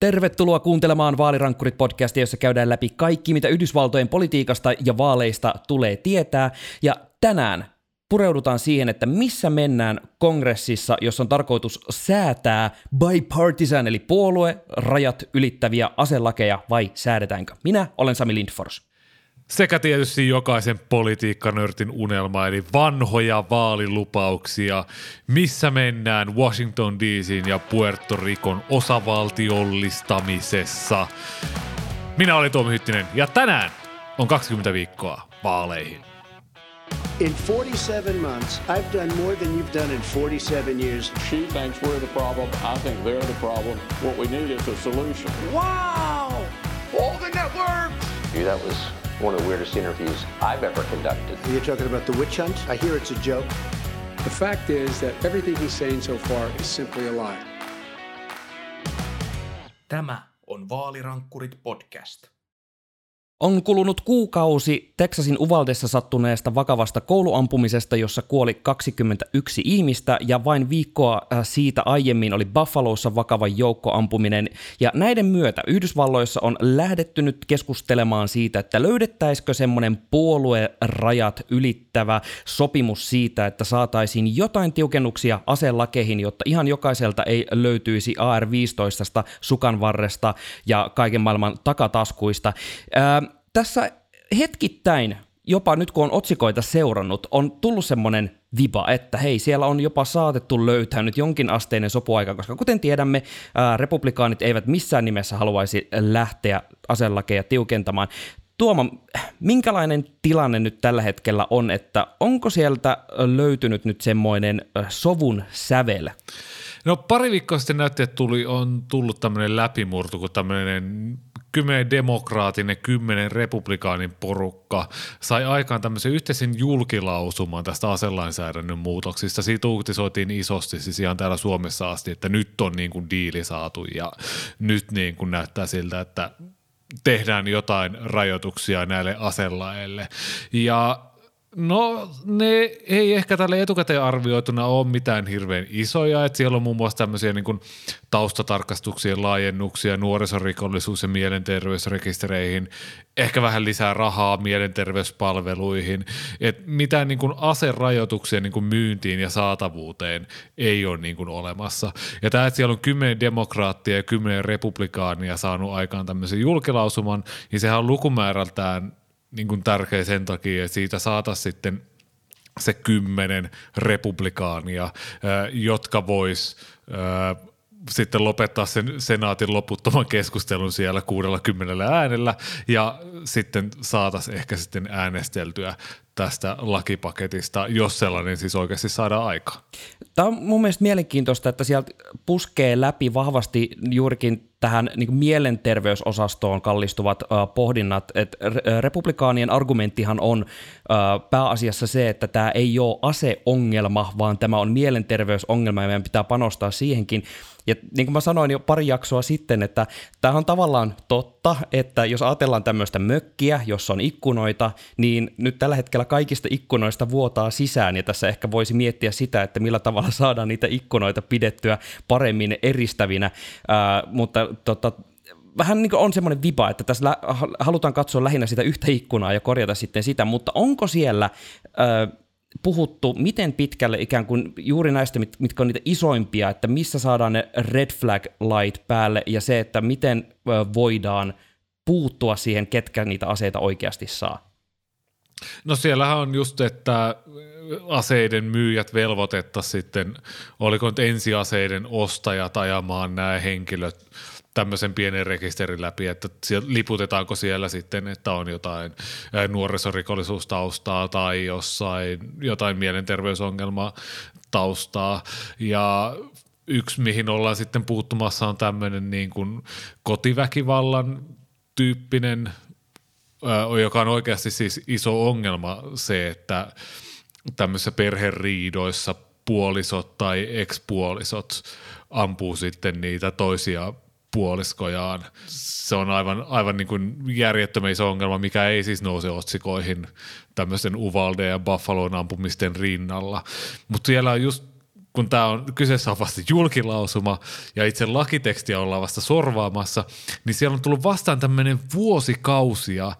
Tervetuloa kuuntelemaan Vaalirankkurit-podcastia, jossa käydään läpi kaikki, mitä Yhdysvaltojen politiikasta ja vaaleista tulee tietää. Ja tänään pureudutaan siihen, että missä mennään kongressissa, jossa on tarkoitus säätää bipartisan, eli puolue, rajat ylittäviä aselakeja, vai säädetäänkö? Minä olen Sami Lindfors. Sekä tietysti jokaisen politiikkanörtin unelma, eli vanhoja vaalilupauksia, missä mennään Washington DCin ja Puerto Ricon osavaltiollistamisessa. Minä olen Tuomi Hyttinen ja tänään on 20 viikkoa vaaleihin. In 47 months, I've done more than you've done in 47 years. She thinks we're the problem. I think they're the problem. What we need is a solution. Wow! All the networks! That was one of the weirdest interviews I've ever conducted. You're talking about the witch hunt? I hear it's a joke. The fact is that everything he's saying so far is simply a lie. Tämä on Vaalirankkurit podcast. On kulunut kuukausi Texasin Uvaldessa sattuneesta vakavasta kouluampumisesta, jossa kuoli 21 ihmistä, ja vain viikkoa äh, siitä aiemmin oli Buffalossa vakava joukkoampuminen. Ja näiden myötä Yhdysvalloissa on lähdetty nyt keskustelemaan siitä, että löydettäisikö semmoinen puoluerajat ylittävä sopimus siitä, että saataisiin jotain tiukennuksia aselakeihin, jotta ihan jokaiselta ei löytyisi AR-15 sukan varresta ja kaiken maailman takataskuista. Ää, tässä hetkittäin, jopa nyt kun on otsikoita seurannut, on tullut semmoinen viba, että hei, siellä on jopa saatettu löytää nyt jonkin asteinen sopuaika, koska kuten tiedämme, ää, republikaanit eivät missään nimessä haluaisi lähteä aselakeja tiukentamaan. Tuoma, minkälainen tilanne nyt tällä hetkellä on, että onko sieltä löytynyt nyt semmoinen sovun sävel? No pari viikkoa sitten näytti, että tuli, on tullut tämmöinen läpimurto, kun tämmöinen kymmenen demokraatin ja kymmenen republikaanin porukka sai aikaan tämmöisen yhteisen julkilausuman tästä aselainsäädännön muutoksista. Siitä uutisoitiin isosti siis ihan täällä Suomessa asti, että nyt on niin kuin diili saatu ja nyt niin kuin näyttää siltä, että tehdään jotain rajoituksia näille aselaeille. Ja No ne ei ehkä tälle etukäteen arvioituna ole mitään hirveän isoja, että siellä on muun muassa tämmöisiä niin taustatarkastuksien laajennuksia, nuorisorikollisuus- ja mielenterveysrekistereihin, ehkä vähän lisää rahaa mielenterveyspalveluihin, että mitään niin kuin aserajoituksia niin kuin myyntiin ja saatavuuteen ei ole niin kuin olemassa. Ja tämä, että siellä on kymmenen demokraattia ja kymmenen republikaania saanut aikaan tämmöisen julkilausuman, niin sehän on lukumäärältään niin kuin tärkeä sen takia, että siitä saataisiin sitten se kymmenen republikaania, jotka vois sitten lopettaa sen senaatin loputtoman keskustelun siellä 60 äänellä ja sitten saataisiin ehkä sitten äänesteltyä tästä lakipaketista, jos sellainen siis oikeasti saadaan aikaan. Tämä on mun mielestä mielenkiintoista, että sieltä puskee läpi vahvasti juurikin tähän niin mielenterveysosastoon kallistuvat uh, pohdinnat, että republikaanien argumenttihan on uh, pääasiassa se, että tämä ei ole aseongelma, vaan tämä on mielenterveysongelma ja meidän pitää panostaa siihenkin. Ja niin kuin mä sanoin jo pari jaksoa sitten, että tämä on tavallaan totta, että jos ajatellaan tämmöistä mökkiä, jossa on ikkunoita, niin nyt tällä hetkellä kaikista ikkunoista vuotaa sisään, ja tässä ehkä voisi miettiä sitä, että millä tavalla saadaan niitä ikkunoita pidettyä paremmin eristävinä, ää, mutta tota, vähän niin on semmoinen viba, että tässä halutaan katsoa lähinnä sitä yhtä ikkunaa ja korjata sitten sitä, mutta onko siellä ää, puhuttu, miten pitkälle ikään kuin juuri näistä, mitkä on niitä isoimpia, että missä saadaan ne red flag light päälle ja se, että miten voidaan puuttua siihen, ketkä niitä aseita oikeasti saa? No siellähän on just, että aseiden myyjät velvoitetta sitten, oliko nyt ensiaseiden ostajat ajamaan nämä henkilöt tämmöisen pienen rekisterin läpi, että liputetaanko siellä sitten, että on jotain nuorisorikollisuustaustaa tai jossain jotain mielenterveysongelmaa taustaa. Ja yksi, mihin ollaan sitten puuttumassa on tämmöinen niin kuin kotiväkivallan tyyppinen, joka on oikeasti siis iso ongelma se, että tämmöisissä perheriidoissa puolisot tai ekspuolisot ampuu sitten niitä toisia puoliskojaan. Se on aivan, aivan niin kuin järjettömän iso ongelma, mikä ei siis nouse otsikoihin tämmöisen Uvalde ja Buffalon ampumisten rinnalla. Mutta siellä on just kun tämä on kyseessä on vasta julkilausuma ja itse lakitekstiä ollaan vasta sorvaamassa, niin siellä on tullut vastaan tämmöinen vuosikausia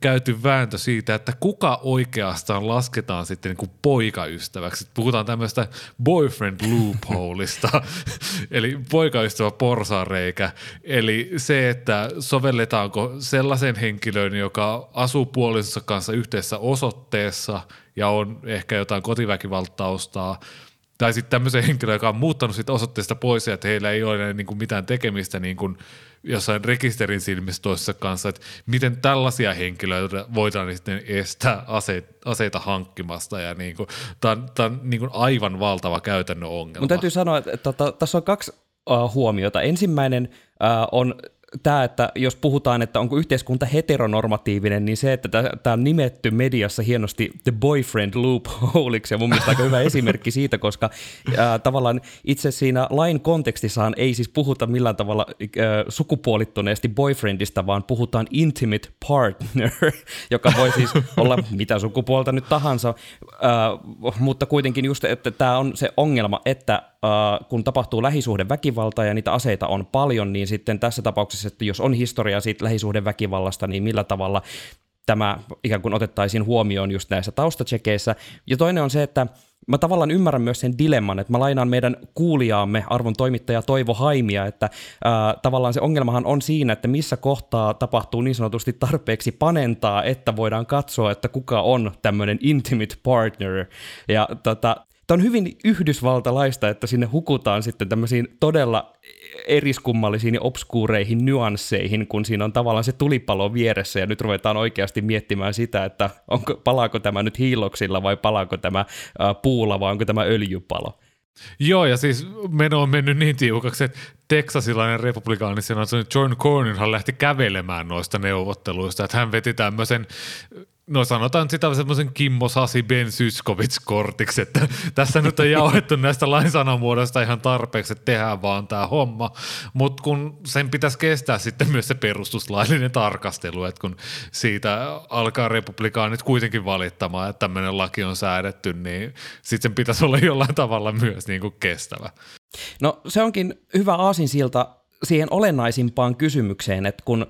käyty vääntö siitä, että kuka oikeastaan lasketaan sitten niin kuin poikaystäväksi. Puhutaan tämmöistä boyfriend loopholeista, eli poikaystävä porsareikä. Eli se, että sovelletaanko sellaisen henkilön, joka asuu puolisonsa kanssa yhteisessä osoitteessa ja on ehkä jotain kotiväkivaltaustaa, tai sitten tämmöisen henkilön, joka on muuttanut siitä osoitteesta pois ja että heillä ei ole niin kuin mitään tekemistä niin kuin jossain rekisterin silmissä toisessa kanssa, että miten tällaisia henkilöitä voidaan sitten estää aseita, aseita hankkimasta ja niin kuin, tämä on, tämä on niin kuin aivan valtava käytännön ongelma. Mun täytyy sanoa, että, että tässä on kaksi uh, huomiota. Ensimmäinen uh, on tämä, että jos puhutaan, että onko yhteiskunta heteronormatiivinen, niin se, että tämä on nimetty mediassa hienosti The Boyfriend Loopholeiksi, ja mun mielestä aika hyvä esimerkki siitä, koska ää, tavallaan itse siinä lain kontekstissaan ei siis puhuta millään tavalla ää, sukupuolittuneesti boyfriendista, vaan puhutaan intimate partner, joka voi siis olla mitä sukupuolta nyt tahansa, ää, mutta kuitenkin just, että tämä on se ongelma, että kun tapahtuu lähisuhdeväkivaltaa ja niitä aseita on paljon, niin sitten tässä tapauksessa että jos on historiaa siitä lähisuhdeväkivallasta, niin millä tavalla tämä ikään kuin otettaisiin huomioon just näissä taustatsekeissä. Ja toinen on se, että mä tavallaan ymmärrän myös sen dilemman, että mä lainaan meidän kuulijaamme, arvon toimittaja Toivo Haimia, että ää, tavallaan se ongelmahan on siinä, että missä kohtaa tapahtuu niin sanotusti tarpeeksi panentaa, että voidaan katsoa, että kuka on tämmöinen intimate partner. Ja tota, Tämä on hyvin yhdysvaltalaista, että sinne hukutaan sitten tämmöisiin todella eriskummallisiin ja obskuureihin nyansseihin, kun siinä on tavallaan se tulipalo vieressä ja nyt ruvetaan oikeasti miettimään sitä, että onko, palaako tämä nyt hiiloksilla vai palaako tämä puulla vai onko tämä öljypalo. Joo, ja siis meno on mennyt niin tiukaksi, että teksasilainen republikaani John Cornynhan lähti kävelemään noista neuvotteluista, että hän veti tämmöisen No sanotaan sitä semmoisen Kimmo Sasi Ben Syskovits-kortiksi, että tässä nyt on jauhettu näistä lainsanamuodoista ihan tarpeeksi, että tehdään vaan tämä homma, mutta kun sen pitäisi kestää sitten myös se perustuslaillinen tarkastelu, että kun siitä alkaa republikaanit kuitenkin valittamaan, että tämmöinen laki on säädetty, niin sitten sen pitäisi olla jollain tavalla myös niin kuin kestävä. No se onkin hyvä aasinsilta siihen olennaisimpaan kysymykseen, että kun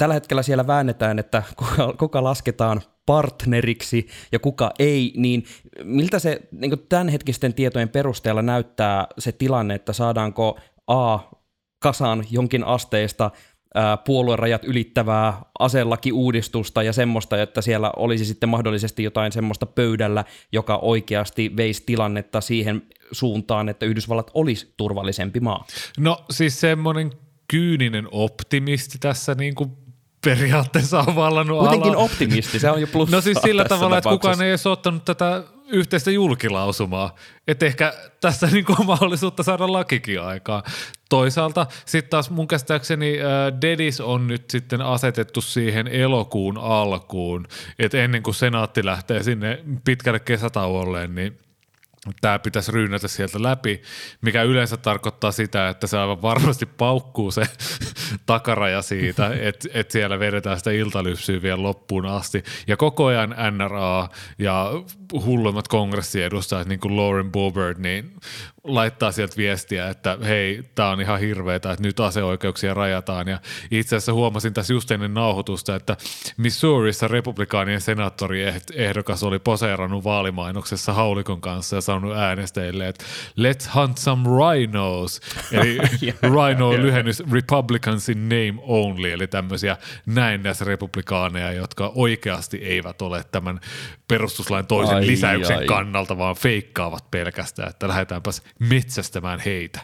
tällä hetkellä siellä väännetään, että kuka, kuka lasketaan partneriksi ja kuka ei, niin miltä se niin tämänhetkisten tietojen perusteella näyttää se tilanne, että saadaanko A kasaan jonkin asteista puoluerajat ylittävää aselakiuudistusta ja semmoista, että siellä olisi sitten mahdollisesti jotain semmoista pöydällä, joka oikeasti veisi tilannetta siihen suuntaan, että Yhdysvallat olisi turvallisempi maa. No siis semmoinen kyyninen optimisti tässä niin kuin periaatteessa on vallannut Kuitenkin ala. optimisti, se on jo plus. No siis sillä tavalla, että kukaan ei edes ottanut tätä yhteistä julkilausumaa. Että ehkä tässä niin on mahdollisuutta saada lakikin aikaa. Toisaalta sitten taas mun käsittääkseni äh, Dedis on nyt sitten asetettu siihen elokuun alkuun, että ennen kuin senaatti lähtee sinne pitkälle kesätauolle, niin – tämä pitäisi ryynätä sieltä läpi, mikä yleensä tarkoittaa sitä, että se aivan varmasti paukkuu se takaraja siitä, että et siellä vedetään sitä iltalypsyä vielä loppuun asti. Ja koko ajan NRA ja hullummat kongressiedustajat, niin kuin Lauren Boebert, niin laittaa sieltä viestiä, että hei, tämä on ihan hirveetä, että nyt aseoikeuksia rajataan. Ja itse asiassa huomasin tässä just ennen nauhoitusta, että Missourissa republikaanien senaattori ehdokas oli poseerannut vaalimainoksessa haulikon kanssa ja sanonut äänestäjille, että let's hunt some rhinos. Eli rhino lyhennys Republicans in name only, eli tämmöisiä näennäisrepublikaaneja, jotka oikeasti eivät ole tämän perustuslain toisen ai, lisäyksen ai. kannalta, vaan feikkaavat pelkästään, että lähdetäänpäs metsästämään heitä.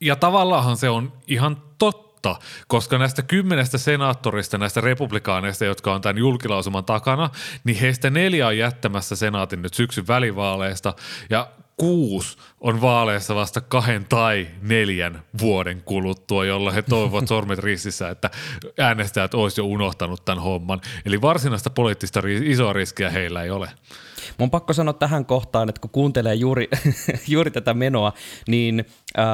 Ja tavallaan se on ihan totta, koska näistä kymmenestä senaattorista, näistä republikaaneista, jotka on tämän julkilausuman takana, niin heistä neljä on jättämässä senaatin nyt syksyn välivaaleista, ja kuusi on vaaleissa vasta kahden tai neljän vuoden kuluttua, jolla he toivovat sormet ristissä, että äänestäjät olisi jo unohtanut tämän homman. Eli varsinaista poliittista isoa riskiä heillä ei ole. Mun pakko sanoa tähän kohtaan, että kun kuuntelee juuri, juuri tätä menoa, niin äh,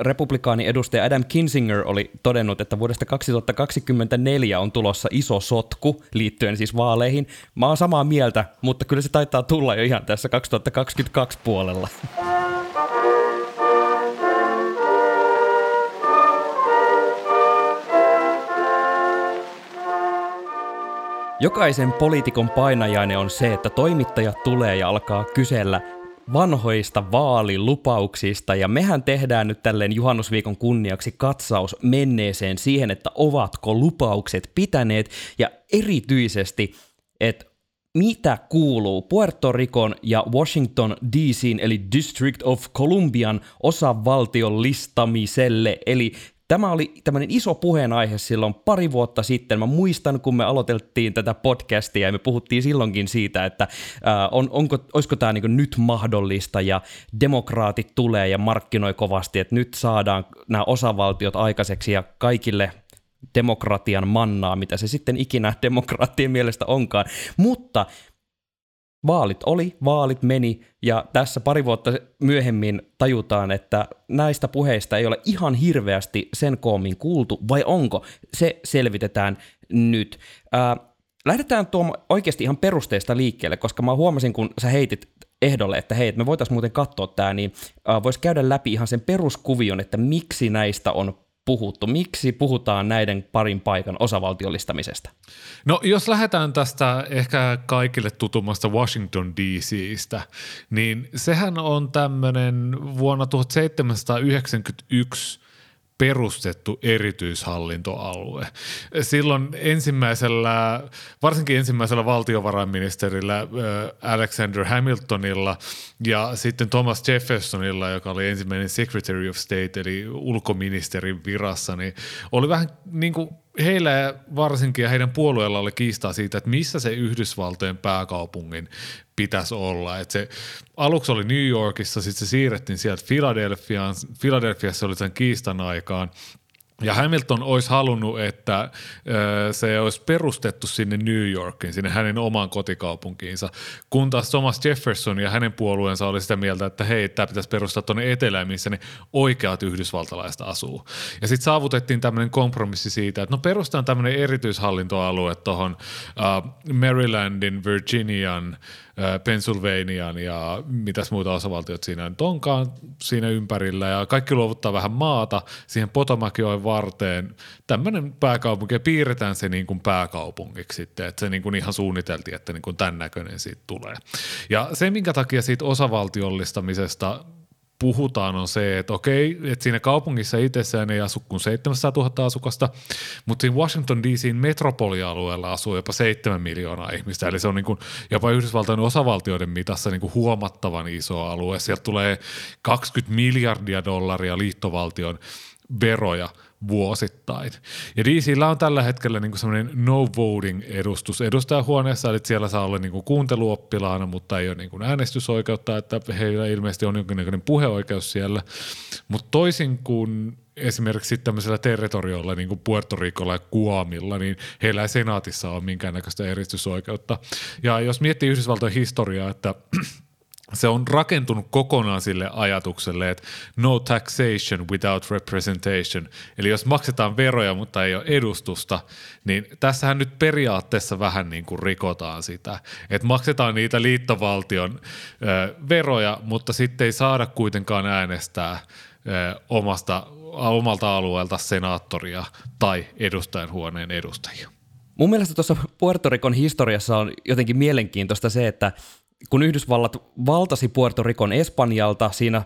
republikaani edustaja Adam Kinsinger oli todennut, että vuodesta 2024 on tulossa iso sotku liittyen siis vaaleihin. Mä oon samaa mieltä, mutta kyllä se taitaa tulla jo ihan tässä 2022 puolella. Jokaisen poliitikon painajainen on se, että toimittajat tulee ja alkaa kysellä vanhoista vaalilupauksista, ja mehän tehdään nyt tälleen juhannusviikon kunniaksi katsaus menneeseen siihen, että ovatko lupaukset pitäneet, ja erityisesti, että mitä kuuluu Puerto Ricon ja Washington DCin eli District of Columbian osavaltion listamiselle, eli Tämä oli tämmöinen iso puheenaihe silloin pari vuotta sitten. Mä muistan, kun me aloiteltiin tätä podcastia ja me puhuttiin silloinkin siitä, että ää, on, onko, olisiko tämä niin nyt mahdollista ja demokraatit tulee ja markkinoi kovasti, että nyt saadaan nämä osavaltiot aikaiseksi ja kaikille demokratian mannaa, mitä se sitten ikinä demokraattien mielestä onkaan. Mutta vaalit oli, vaalit meni, ja tässä pari vuotta myöhemmin tajutaan, että näistä puheista ei ole ihan hirveästi sen koomin kuultu, vai onko? Se selvitetään nyt. Ää, lähdetään tuo oikeasti ihan perusteista liikkeelle, koska mä huomasin, kun sä heitit ehdolle, että hei, me voitaisiin muuten katsoa tämä, niin voisi käydä läpi ihan sen peruskuvion, että miksi näistä on puhuttu? Miksi puhutaan näiden parin paikan osavaltiollistamisesta? No jos lähdetään tästä ehkä kaikille tutumasta Washington DCstä, niin sehän on tämmöinen vuonna 1791 perustettu erityishallintoalue. Silloin ensimmäisellä, varsinkin ensimmäisellä valtiovarainministerillä Alexander Hamiltonilla ja sitten Thomas Jeffersonilla, joka oli ensimmäinen Secretary of State eli ulkoministerin virassa, niin oli vähän niin kuin heillä varsinkin ja heidän puolueella oli kiistaa siitä, että missä se Yhdysvaltojen pääkaupungin pitäisi olla. Et se, aluksi oli New Yorkissa, sitten se siirrettiin sieltä Philadelphiaan. Philadelphiassa oli sen kiistan aikaan. Ja Hamilton olisi halunnut, että se olisi perustettu sinne New Yorkiin, sinne hänen omaan kotikaupunkiinsa, kun taas Thomas Jefferson ja hänen puolueensa oli sitä mieltä, että hei, tämä pitäisi perustaa tuonne etelään, missä ne oikeat yhdysvaltalaiset asuu. Ja sitten saavutettiin tämmöinen kompromissi siitä, että no perustetaan tämmöinen erityishallintoalue tuohon Marylandin, Virginian, Pennsylvanian ja mitäs muita osavaltiot siinä nyt onkaan siinä ympärillä ja kaikki luovuttaa vähän maata siihen Potomakioen varteen. Tämmöinen pääkaupunki ja piirretään se niin kuin pääkaupungiksi sitten, että se niin kuin ihan suunniteltiin, että niin kuin tämän näköinen siitä tulee. Ja se, minkä takia siitä osavaltiollistamisesta puhutaan on se, että okei, että siinä kaupungissa itsessään ei asu kuin 700 000 asukasta, mutta siinä Washington DCin metropolialueella asuu jopa 7 miljoonaa ihmistä, eli se on niin kuin jopa Yhdysvaltain osavaltioiden mitassa niin kuin huomattavan iso alue. Sieltä tulee 20 miljardia dollaria liittovaltion veroja vuosittain. Ja DCllä on tällä hetkellä niin semmoinen no voting edustus edustajahuoneessa, eli siellä saa olla niin kuunteluoppilaana, mutta ei ole niin kuin äänestysoikeutta, että heillä ilmeisesti on jonkinlainen puheoikeus siellä. Mutta toisin kuin esimerkiksi tämmöisellä territoriolla, niin kuin Puerto Ricolla ja Guamilla, niin heillä ei senaatissa ole minkäännäköistä eristysoikeutta. Ja jos miettii Yhdysvaltojen historiaa, että se on rakentunut kokonaan sille ajatukselle, että no taxation without representation. Eli jos maksetaan veroja, mutta ei ole edustusta, niin tässähän nyt periaatteessa vähän niin kuin rikotaan sitä. Että maksetaan niitä liittovaltion ö, veroja, mutta sitten ei saada kuitenkaan äänestää ö, omasta, omalta alueelta senaattoria tai edustajanhuoneen edustajia. Mun mielestä tuossa Puerto Ricon historiassa on jotenkin mielenkiintoista se, että kun Yhdysvallat valtasi Puerto Ricon Espanjalta siinä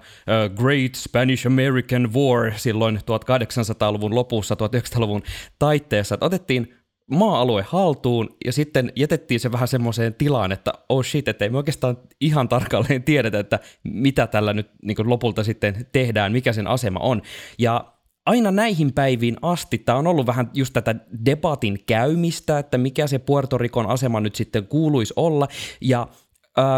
Great Spanish American War silloin 1800-luvun lopussa, 1900-luvun taitteessa, että otettiin maa-alue haltuun ja sitten jätettiin se vähän semmoiseen tilaan, että oh shit, että ei me oikeastaan ihan tarkalleen tiedetä, että mitä tällä nyt niin lopulta sitten tehdään, mikä sen asema on. Ja aina näihin päiviin asti tämä on ollut vähän just tätä debatin käymistä, että mikä se Puerto Ricon asema nyt sitten kuuluisi olla, ja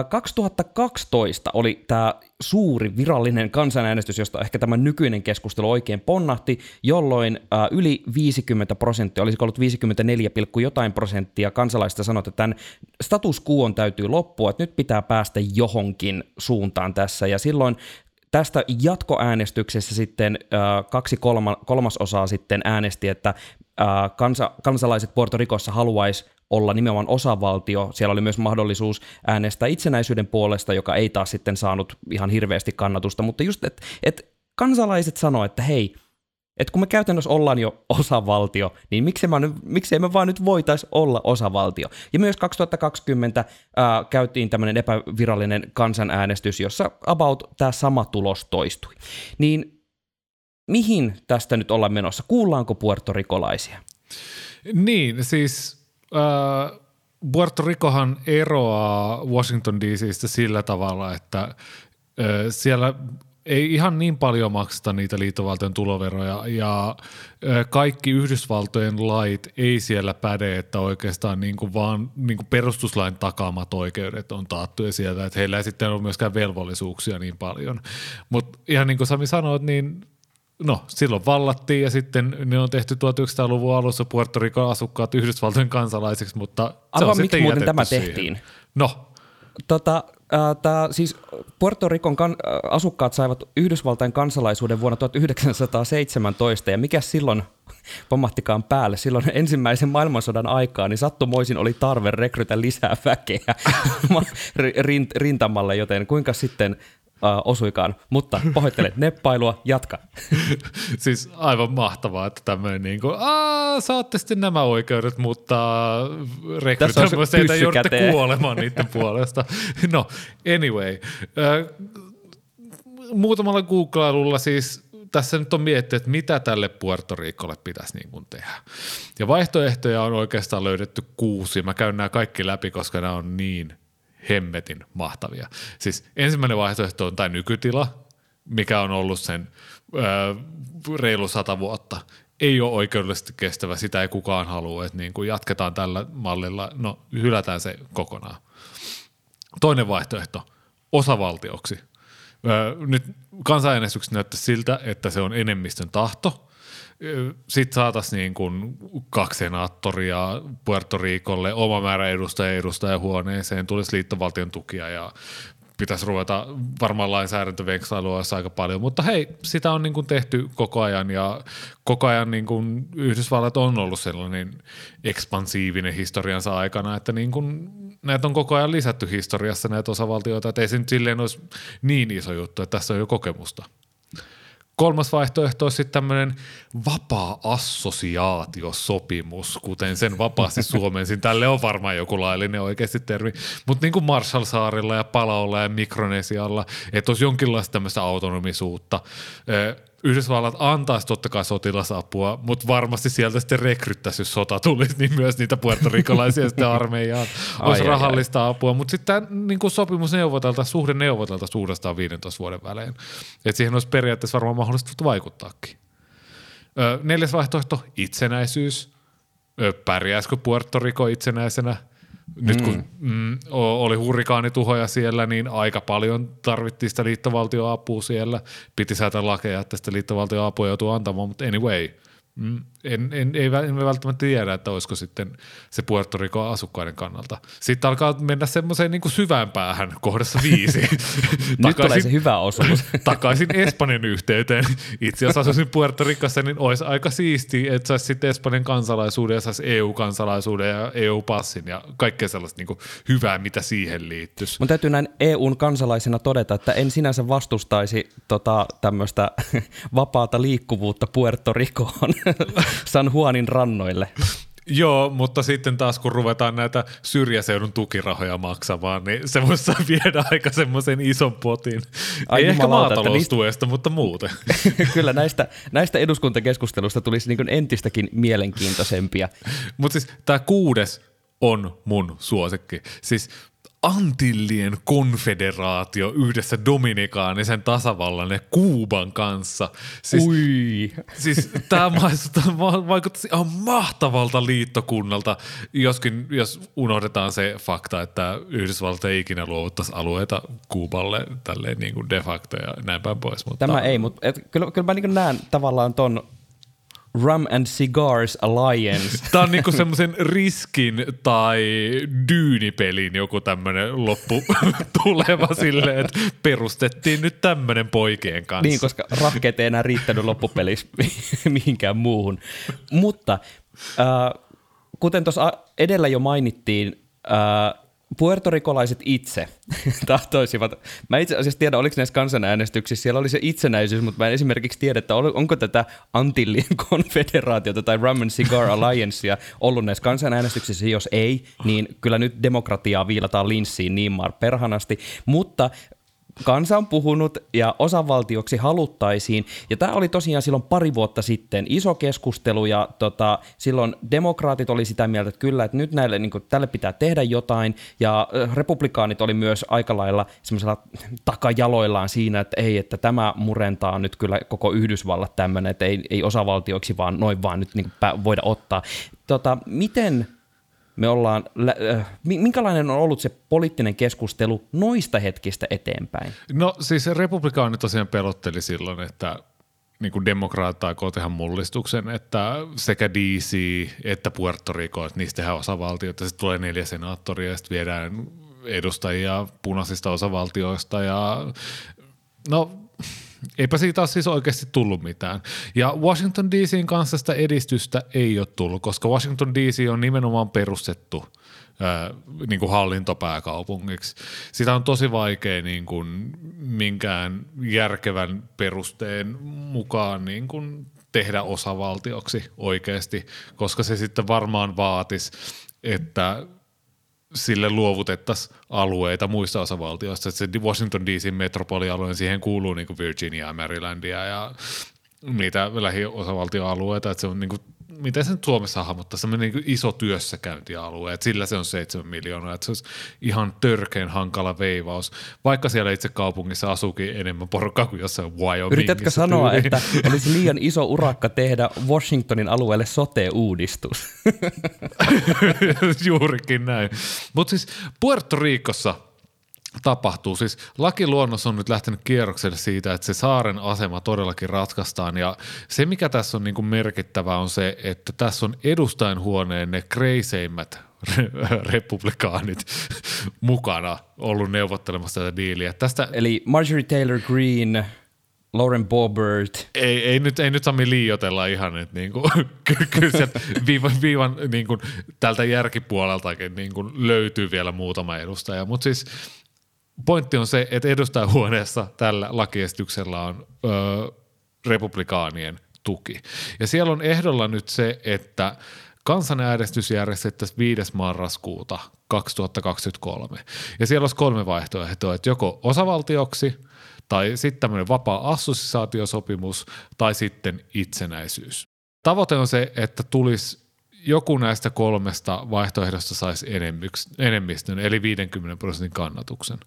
2012 oli tämä suuri virallinen kansanäänestys, josta ehkä tämä nykyinen keskustelu oikein ponnahti, jolloin yli 50 prosenttia, olisiko ollut 54, jotain prosenttia kansalaista sanoi, että tämän status quo täytyy loppua, että nyt pitää päästä johonkin suuntaan tässä, ja silloin tästä jatkoäänestyksessä sitten äh, kaksi kolma, kolmasosaa sitten äänesti, että äh, kansa, kansalaiset Puerto Ricossa haluaisi olla nimenomaan osavaltio. Siellä oli myös mahdollisuus äänestää itsenäisyyden puolesta, joka ei taas sitten saanut ihan hirveästi kannatusta, mutta just, että et kansalaiset sanoivat, että hei, että kun me käytännössä ollaan jo osavaltio, niin miksi me, miksi me vaan nyt voitaisi olla osavaltio? Ja myös 2020 ää, käytiin tämmöinen epävirallinen kansanäänestys, jossa about tämä sama tulos toistui. Niin mihin tästä nyt ollaan menossa? Kuullaanko puertorikolaisia? Niin, siis äh, Puerto Ricohan eroaa Washington DCstä sillä tavalla, että äh, siellä ei ihan niin paljon makseta niitä liittovaltion tuloveroja ja kaikki Yhdysvaltojen lait ei siellä päde, että oikeastaan niin kuin vaan niin kuin perustuslain takaamat oikeudet on taattuja sieltä, että heillä ei sitten ole myöskään velvollisuuksia niin paljon. Mutta ihan niin kuin Sami sanoi, niin no silloin vallattiin ja sitten ne on tehty 1900-luvun alussa Puerto Ricon asukkaat Yhdysvaltojen kansalaisiksi, mutta Arvaa, se on miksi muuten tämä siihen. tehtiin? No, Tota, äh, tää, siis Puerto Ricon kan, asukkaat saivat Yhdysvaltain kansalaisuuden vuonna 1917, ja mikä silloin pomahtikaan päälle, silloin ensimmäisen maailmansodan aikaa, niin sattumoisin oli tarve rekrytä lisää väkeä rintamalle, joten kuinka sitten uh, osuikaan, mutta pahoittelen, neppailua, jatka. siis aivan mahtavaa, että tämmöinen niin kuin, saatte sitten nämä oikeudet, mutta rekrytoimme se että joudutte kuolemaan niiden puolesta. No, anyway. Uh, muutamalla googlailulla siis tässä nyt on miettinyt, että mitä tälle Puerto Ricolle pitäisi niin kuin tehdä. Ja vaihtoehtoja on oikeastaan löydetty kuusi. Mä käyn nämä kaikki läpi, koska nämä on niin hemmetin mahtavia. Siis ensimmäinen vaihtoehto on tämä nykytila, mikä on ollut sen öö, reilu sata vuotta. Ei ole oikeudellisesti kestävä, sitä ei kukaan halua, että niin kuin jatketaan tällä mallilla, no hylätään se kokonaan. Toinen vaihtoehto, osavaltioksi. Öö, nyt kansanäänestykset näyttää siltä, että se on enemmistön tahto – sitten saataisiin niin kuin kaksi senaattoria Puerto Ricolle, oma määrä edustajia edustajahuoneeseen, tulisi liittovaltion tukia ja pitäisi ruveta, varmaan lainsäädäntöveksailua olisi aika paljon, mutta hei, sitä on niin kuin tehty koko ajan ja koko ajan niin kuin Yhdysvallat on ollut sellainen ekspansiivinen historiansa aikana, että niin kuin näitä on koko ajan lisätty historiassa näitä osavaltioita, että ei se nyt silleen olisi niin iso juttu, että tässä on jo kokemusta. Kolmas vaihtoehto olisi sitten tämmöinen vapaa assosiaatiosopimus, kuten sen vapaasti suomensin. Tälle on varmaan joku laillinen oikeasti termi. Mutta niin kuin Marshall-saarilla ja Palaolla ja Mikronesialla, että olisi jonkinlaista tämmöistä autonomisuutta. Yhdysvallat antaisi totta kai sotilasapua, mutta varmasti sieltä sitten rekryttäisi, jos sota tulisi, niin myös niitä puertorikolaisia sitten armeijaan. Olisi ai, rahallista ai. apua, mutta sitten tämä niin sopimus neuvotelta, suhde neuvotelta uudestaan 15 vuoden välein. Et siihen olisi periaatteessa varmaan mahdollista vaikuttaakin. Ö, neljäs vaihtoehto, itsenäisyys. Ö, pärjäisikö Puerto Rico itsenäisenä? Nyt kun mm. Mm, oli hurrikaanituhoja siellä, niin aika paljon tarvittiin sitä liittovaltioapua siellä. Piti säätää lakeja, että sitä liittovaltioapua joutuu antamaan, mutta anyway – Mm, en, en, ei, en välttämättä tiedä, että olisiko sitten se Puerto Rico asukkaiden kannalta. Sitten alkaa mennä semmoiseen niin syvään päähän kohdassa viisi. Nyt tulee se hyvä osuus. takaisin Espanjan yhteyteen. Itse asiassa asuisin Puerto Ricossa, niin olisi aika siisti, että saisi sitten Espanjan kansalaisuuden ja saisi EU-kansalaisuuden ja EU-passin ja kaikkea sellaista niin hyvää, mitä siihen liittyisi. Mun täytyy näin EUn kansalaisena todeta, että en sinänsä vastustaisi tota, tämmöistä vapaata liikkuvuutta Puerto Ricoon. San Juanin rannoille. Joo, mutta sitten taas kun ruvetaan näitä syrjäseudun tukirahoja maksamaan, niin se voisi viedä aika semmoisen ison potin. Ai Ei ehkä maataloustuesta, niistä... mutta muuten. Kyllä näistä, näistä eduskuntakeskustelusta tulisi niin entistäkin mielenkiintoisempia. Mutta siis tämä kuudes on mun suosikki. Siis Antillien konfederaatio yhdessä Dominikaanisen tasavallan ja Kuuban kanssa. Siis, Ui. Siis tämä vaikuttaisi ihan mahtavalta liittokunnalta, joskin jos unohdetaan se fakta, että Yhdysvallat ei ikinä luovuttaisi alueita Kuuballe tälleen niin kuin de facto ja näin päin pois. Mutta Tämä ei, mutta et, kyllä, kyllä mä niin näen tavallaan ton Rum and Cigars Alliance. Tämä on niinku semmoisen riskin tai dyynipelin joku tämmöinen loppu tuleva silleen, että perustettiin nyt tämmöinen poikien kanssa. Niin, koska rahkeet ei enää riittänyt loppupelissä mihinkään muuhun. Mutta äh, kuten tuossa edellä jo mainittiin, äh, puertorikolaiset itse tahtoisivat, mä itse asiassa tiedän, oliko näissä kansanäänestyksissä, siellä oli se itsenäisyys, mutta mä en esimerkiksi tiedä, että onko tätä Antillien konfederaatiota tai Rum and Cigar Alliancea ollut näissä kansanäänestyksissä, jos ei, niin kyllä nyt demokratiaa viilataan linssiin niin mar perhanasti, mutta kansa on puhunut ja osavaltioksi haluttaisiin. Ja tämä oli tosiaan silloin pari vuotta sitten iso keskustelu ja tota, silloin demokraatit oli sitä mieltä, että kyllä, että nyt näille, niin kuin, tälle pitää tehdä jotain ja republikaanit oli myös aika lailla semmoisella takajaloillaan siinä, että ei, että tämä murentaa nyt kyllä koko Yhdysvallat tämmöinen, että ei, ei osavaltioiksi vaan noin vaan nyt niin voida ottaa. Tota, miten me ollaan, minkälainen on ollut se poliittinen keskustelu noista hetkistä eteenpäin? No siis republikaanit tosiaan pelotteli silloin, että niin kuin demokraat aikoo tehdä mullistuksen, että sekä DC että Puerto Rico, että niistä tehdään osavaltioita, sitten tulee neljä senaattoria ja sitten viedään edustajia punaisista osavaltioista ja no eipä siitä ole siis oikeasti tullut mitään. Ja Washington DCin kanssa sitä edistystä ei ole tullut, koska Washington DC on nimenomaan perustettu ää, niin kuin hallintopääkaupungiksi. Sitä on tosi vaikea niin kuin minkään järkevän perusteen mukaan niin kuin tehdä osavaltioksi oikeasti, koska se sitten varmaan vaatisi, että sille luovutettaisiin alueita muista osavaltioista. Se Washington DC metropolialue, siihen kuuluu niin Virginia, Marylandia ja niitä lähiosavaltioalueita, että se on niin kuin miten se nyt Suomessa hahmottaa, semmoinen niin iso työssäkäyntialue, että sillä se on 7 miljoonaa, että se olisi ihan törkeän hankala veivaus, vaikka siellä itse kaupungissa asuukin enemmän porukkaa kuin jossain Wyomingissa. Yritätkö sanoa, tyyliin. että olisi liian iso urakka tehdä Washingtonin alueelle sote-uudistus? Juurikin näin. Mutta siis Puerto Ricossa tapahtuu. Siis lakiluonnos on nyt lähtenyt kierrokselle siitä, että se saaren asema todellakin ratkaistaan ja se mikä tässä on niin kuin merkittävää on se, että tässä on edustajanhuoneen ne kreiseimmät republikaanit mukana ollut neuvottelemassa tätä diiliä. Tästä, Eli Marjorie Taylor Greene, Lauren Boebert. Ei, ei, nyt, ei nyt Sami liiotella ihan, että niinku, kyllä sieltä viivan, viivan niinku, tältä järkipuoleltakin niinku, löytyy vielä muutama edustaja, mutta siis – pointti on se, että edustajahuoneessa tällä lakiesityksellä on ö, republikaanien tuki. Ja siellä on ehdolla nyt se, että kansanäänestys järjestettäisiin 5. marraskuuta 2023. Ja siellä olisi kolme vaihtoehtoa, että joko osavaltioksi, tai sitten tämmöinen vapaa assosiaatiosopimus, tai sitten itsenäisyys. Tavoite on se, että tulisi joku näistä kolmesta vaihtoehdosta saisi enemmistön, eli 50 prosentin kannatuksen.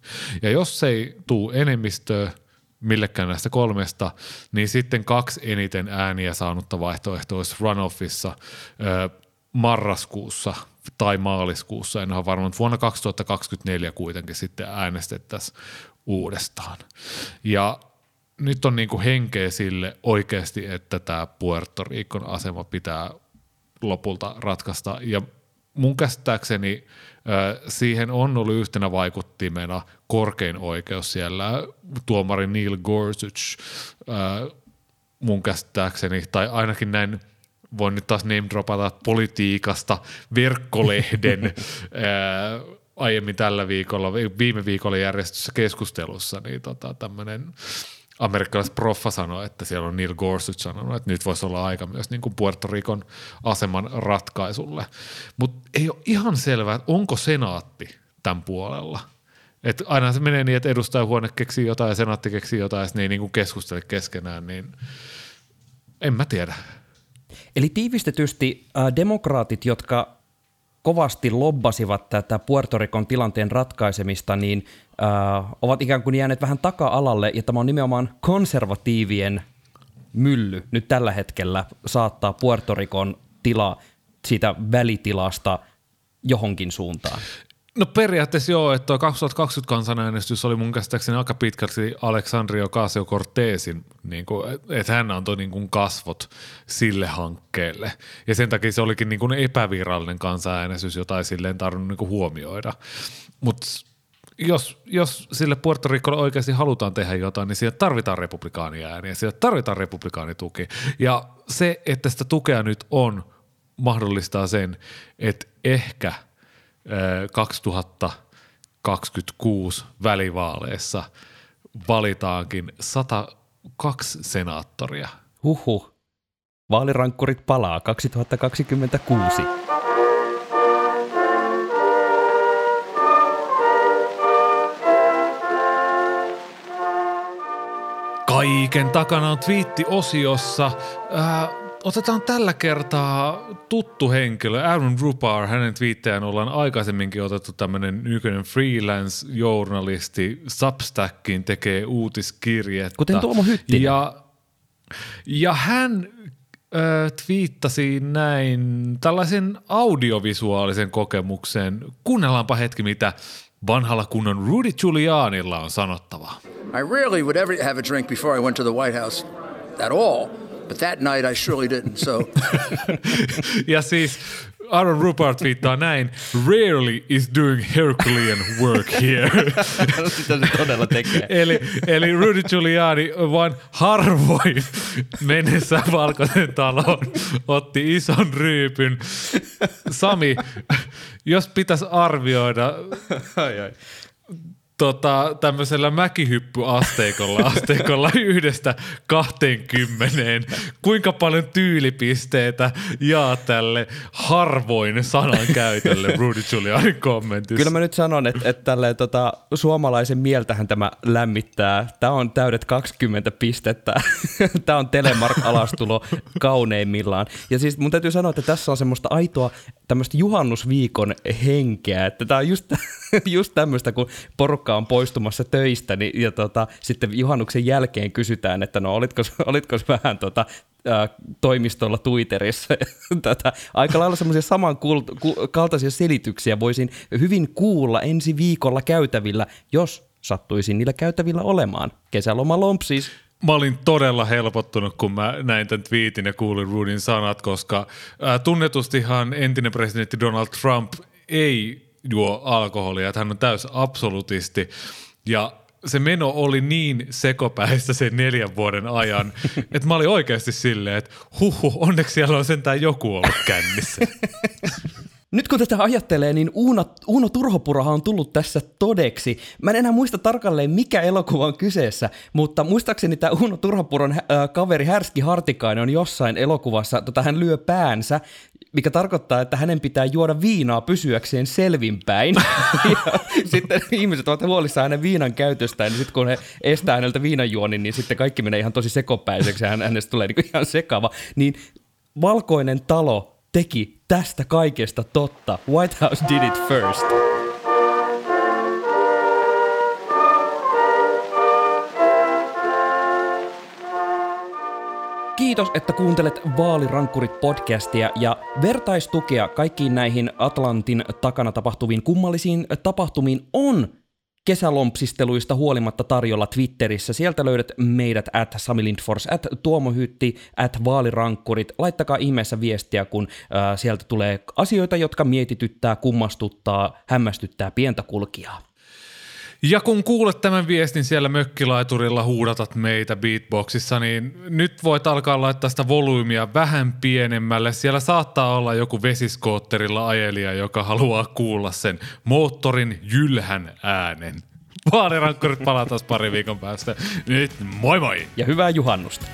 Ja jos se ei tule enemmistöä millekään näistä kolmesta, niin sitten kaksi eniten ääniä saanutta vaihtoehtoa olisi runoffissa marraskuussa tai maaliskuussa, en ole varma, mutta vuonna 2024 kuitenkin sitten äänestettäisiin uudestaan. Ja nyt on niin kuin henkeä sille oikeasti, että tämä Puerto Ricon asema pitää lopulta ratkaista. Ja mun käsittääkseni siihen on ollut yhtenä vaikuttimena korkein oikeus siellä, tuomari Neil Gorsuch mun käsittääkseni, tai ainakin näin voin nyt taas name dropata politiikasta verkkolehden ää, aiemmin tällä viikolla, viime viikolla järjestössä keskustelussa, niin tota, tämmöinen amerikkalaiset proffa sanoi, että siellä on Neil Gorsuch sanonut, että nyt voisi olla aika myös niin kuin Puerto Ricon aseman ratkaisulle. Mutta ei ole ihan selvää, että onko senaatti tämän puolella. Et aina se menee niin, että edustajahuone keksii jotain ja senaatti keksii jotain ja ne ei niin kuin keskustele keskenään, niin en mä tiedä. Eli tiivistetysti äh, demokraatit, jotka kovasti lobbasivat tätä Puerto Ricon tilanteen ratkaisemista, niin äh, ovat ikään kuin jääneet vähän taka-alalle, ja tämä on nimenomaan konservatiivien mylly nyt tällä hetkellä saattaa Puerto Ricon tila siitä välitilasta johonkin suuntaan. No periaatteessa joo, että tuo 2020 kansanäänestys oli mun käsittääkseni aika pitkälti Alexandria Ocasio-Cortezin, niin että hän antoi niin kuin kasvot sille hankkeelle. Ja sen takia se olikin niin kuin epävirallinen kansanäänestys, jota ei silleen tarvinnut niin kuin huomioida. Mutta jos, jos sille Puerto Ricolle oikeasti halutaan tehdä jotain, niin siellä tarvitaan republikaania ääniä, siellä tarvitaan republikaanituki. Ja se, että sitä tukea nyt on, mahdollistaa sen, että ehkä – 2026 välivaaleissa valitaankin 102 senaattoria. Huhu. Vaalirankkurit palaa 2026. Kaiken takana on twiitti-osiossa. Äh, Otetaan tällä kertaa tuttu henkilö, Aaron Rupar. Hänen twiittejään ollaan aikaisemminkin otettu tämmöinen nykyinen freelance-journalisti. Substackin tekee uutiskirjettä. Kuten Tuomo Hyttinen. Ja, ja hän äh, twiittasi näin tällaisen audiovisuaalisen kokemuksen. Kuunnellaanpa hetki, mitä vanhalla kunnon Rudy Giulianilla on sanottavaa. I rarely would ever have a drink before I went to the White House at all. But that night I surely didn't, so. ja siis Aaron Rupert viittaa näin, rarely is doing Herculean work here. Sitä se todella tekee. eli, eli Rudy Giuliani vain harvoin mennessä valkoisen taloon otti ison ryypyn. Sami, jos pitäisi arvioida ai, ai tota, tämmöisellä mäkihyppyasteikolla asteikolla yhdestä kahteen kuinka paljon tyylipisteitä jaa tälle harvoin sanan käytölle Rudy Giulianin kommentissa? Kyllä mä nyt sanon, että, että tälleen, tota, suomalaisen mieltähän tämä lämmittää. Tämä on täydet 20 pistettä. tämä on Telemark-alastulo kauneimmillaan. Ja siis mun täytyy sanoa, että tässä on semmoista aitoa tämmöistä juhannusviikon henkeä. Että tämä on just, just tämmöistä, kun porukka porukka on poistumassa töistä, niin, ja tota, sitten juhannuksen jälkeen kysytään, että no olitko, olitko vähän tota, ä, toimistolla Twitterissä. Tätä, aika lailla semmoisia samankaltaisia selityksiä voisin hyvin kuulla ensi viikolla käytävillä, jos sattuisin niillä käytävillä olemaan. Kesäloma lompsis. Mä olin todella helpottunut, kun mä näin tämän twiitin ja kuulin Rudin sanat, koska ää, tunnetustihan entinen presidentti Donald Trump ei juo alkoholia, että hän on täys absolutisti. Ja se meno oli niin sekopäistä sen neljän vuoden ajan, että mä olin oikeasti silleen, että huhu, onneksi siellä on sentään joku ollut kännissä. Nyt kun tätä ajattelee, niin Uuno, Uuno Turhopurahan on tullut tässä todeksi. Mä en enää muista tarkalleen, mikä elokuva on kyseessä, mutta muistaakseni tämä Uuno Turhapuron äh, kaveri Härski Hartikainen on jossain elokuvassa, tota hän lyö päänsä, mikä tarkoittaa, että hänen pitää juoda viinaa pysyäkseen selvinpäin. ja sitten ihmiset ovat huolissaan hänen viinan käytöstä, niin sitten kun he estää häneltä viinanjuonin, niin sitten kaikki menee ihan tosi sekopäiseksi ja hänestä tulee niin ihan sekava. Niin Valkoinen talo teki tästä kaikesta totta. White House did it first. Kiitos, että kuuntelet Vaalirankkurit podcastia ja vertaistukea kaikkiin näihin Atlantin takana tapahtuviin kummallisiin tapahtumiin on kesälompsisteluista huolimatta tarjolla Twitterissä. Sieltä löydät meidät at Sami Lindfors, at Tuomo Hytti, at Vaalirankkurit. Laittakaa ihmeessä viestiä, kun äh, sieltä tulee asioita, jotka mietityttää, kummastuttaa, hämmästyttää pientä kulkijaa. Ja kun kuulet tämän viestin siellä mökkilaiturilla huudatat meitä beatboxissa, niin nyt voit alkaa laittaa sitä volyymia vähän pienemmälle. Siellä saattaa olla joku vesiskootterilla ajelija, joka haluaa kuulla sen moottorin jylhän äänen. Vaalirankkurit palataan pari viikon päästä. Nyt moi moi! Ja hyvää juhannusta!